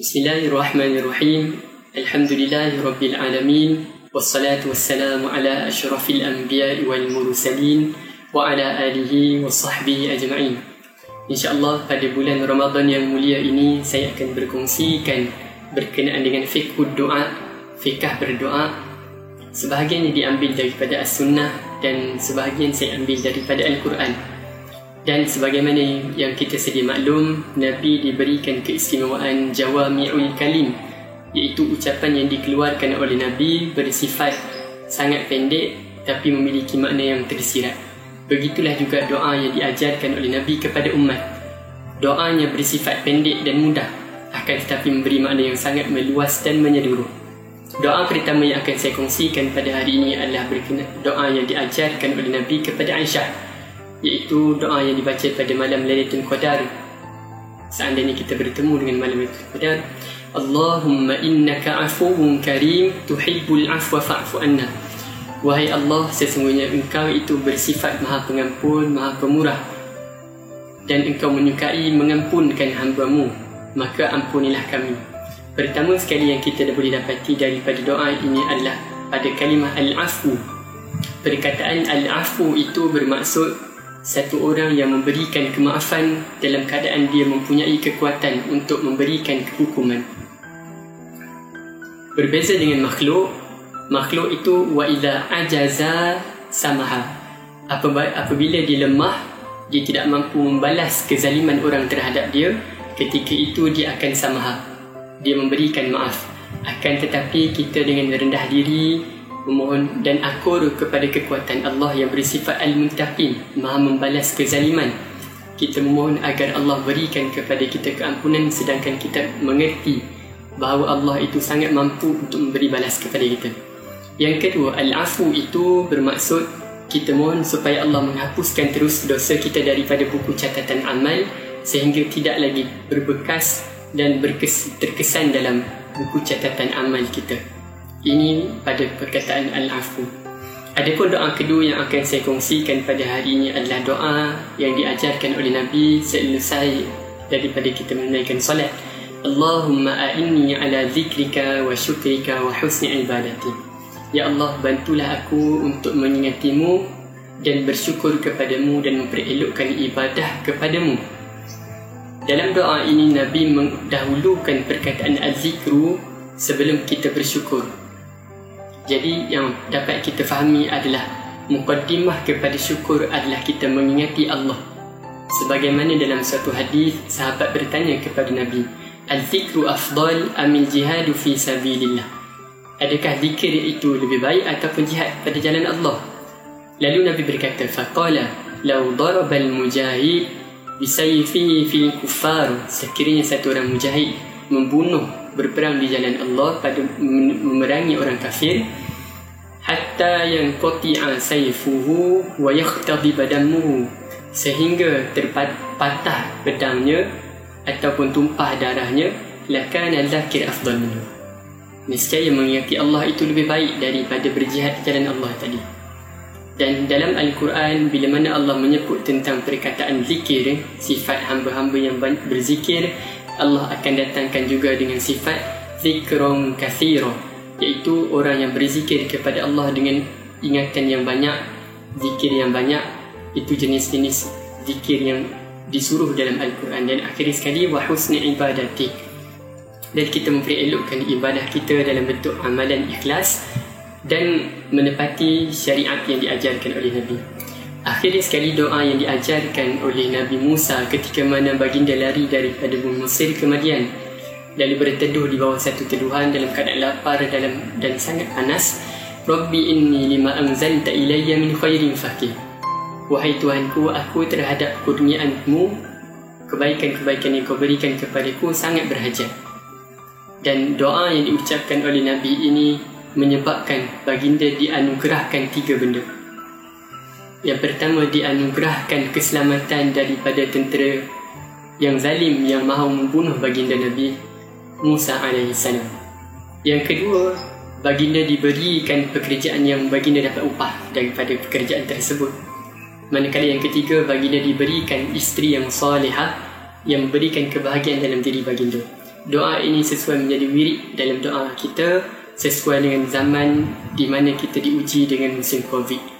Bismillahirrahmanirrahim. Alhamdulillahirabbil alamin. Wassalatu wassalamu ala asyrafil anbiya'i wal mursalin wa ala alihi wa sahbihi ajma'in. InsyaAllah pada bulan Ramadan yang mulia ini saya akan berkongsikan berkenaan dengan fiqh doa, fiqh berdoa. Sebahagian yang diambil daripada As-Sunnah dan sebahagian saya ambil daripada Al-Quran. Dan sebagaimana yang kita sedia maklum, Nabi diberikan keistimewaan Jawami'ul Kalim iaitu ucapan yang dikeluarkan oleh Nabi bersifat sangat pendek tapi memiliki makna yang tersirat. Begitulah juga doa yang diajarkan oleh Nabi kepada umat. Doanya bersifat pendek dan mudah akan tetapi memberi makna yang sangat meluas dan menyeluruh. Doa pertama yang akan saya kongsikan pada hari ini adalah berkenaan doa yang diajarkan oleh Nabi kepada Aisyah iaitu doa yang dibaca pada malam Lailatul Qadar. Seandainya kita bertemu dengan malam Lailatul Qadar, Allahumma innaka afuwun karim tuhibbul afwa fa'fu anna. Wahai Allah, sesungguhnya engkau itu bersifat maha pengampun, maha pemurah dan engkau menyukai mengampunkan hamba-Mu, maka ampunilah kami. Pertama sekali yang kita boleh dapati daripada doa ini adalah pada kalimah al-afu. Perkataan al-afu itu bermaksud satu orang yang memberikan kemaafan dalam keadaan dia mempunyai kekuatan untuk memberikan kehukuman. Berbeza dengan makhluk, makhluk itu wa idza ajaza samaha. Apabila dia lemah, dia tidak mampu membalas kezaliman orang terhadap dia, ketika itu dia akan samaha. Dia memberikan maaf. Akan tetapi kita dengan rendah diri, memohon dan akur kepada kekuatan Allah yang bersifat al-muntaqim maha membalas kezaliman kita memohon agar Allah berikan kepada kita keampunan sedangkan kita mengerti bahawa Allah itu sangat mampu untuk memberi balas kepada kita yang kedua al-afu itu bermaksud kita mohon supaya Allah menghapuskan terus dosa kita daripada buku catatan amal sehingga tidak lagi berbekas dan berkes, terkesan dalam buku catatan amal kita. Ini pada perkataan Al-Afu. Adapun doa kedua yang akan saya kongsikan pada hari ini adalah doa yang diajarkan oleh Nabi selesai daripada kita menunaikan solat. Allahumma a'inni ala zikrika wa syukrika wa husni ibadati. Ya Allah, bantulah aku untuk mengingatimu dan bersyukur kepadamu dan memperelokkan ibadah kepadamu. Dalam doa ini Nabi mendahulukan perkataan az-zikru sebelum kita bersyukur. Jadi yang dapat kita fahami adalah mukaddimah kepada syukur adalah kita mengingati Allah. Sebagaimana dalam satu hadis sahabat bertanya kepada Nabi, "Al-zikru afdal amil jihadu fi sabilillah?" Adakah zikir itu lebih baik ataupun jihad pada jalan Allah? Lalu Nabi berkata, "Faqala law daraba al-mujahid bisayfihi fil kuffar." Sekiranya satu orang mujahid membunuh berperang di jalan Allah pada memerangi orang kafir hatta yang qati'a sayfuhu wa yakhtadi badamuhu sehingga terpatah pedangnya ataupun tumpah darahnya lakana zakir afdal minhu niscaya mengingati Allah itu lebih baik daripada berjihad di jalan Allah tadi. Dan dalam Al-Quran bila mana Allah menyebut tentang perkataan zikir sifat hamba-hamba yang berzikir Allah akan datangkan juga dengan sifat zikrum kathira iaitu orang yang berzikir kepada Allah dengan ingatan yang banyak zikir yang banyak itu jenis-jenis zikir yang disuruh dalam Al-Quran dan akhir sekali wa husni ibadati dan kita memperelokkan ibadah kita dalam bentuk amalan ikhlas dan menepati syariat yang diajarkan oleh Nabi. Akhirnya sekali doa yang diajarkan oleh Nabi Musa ketika mana baginda lari daripada Mesir ke Madian lalu berteduh di bawah satu teduhan dalam keadaan lapar dalam dan sangat panas Rabbi inni lima anzalta ilayya min khairin fakih Wahai Tuhanku, aku terhadap kurniaanmu kebaikan-kebaikan yang kau berikan kepadaku sangat berhajat. Dan doa yang diucapkan oleh Nabi ini menyebabkan baginda dianugerahkan tiga benda. Yang pertama dianugerahkan keselamatan daripada tentera yang zalim yang mahu membunuh baginda Nabi Musa AS. Yang kedua, baginda diberikan pekerjaan yang baginda dapat upah daripada pekerjaan tersebut. Manakala yang ketiga, baginda diberikan isteri yang salihah yang memberikan kebahagiaan dalam diri baginda. doa ini sesuai menjadi wirid dalam doa kita sesuai dengan zaman di mana kita diuji dengan musim COVID.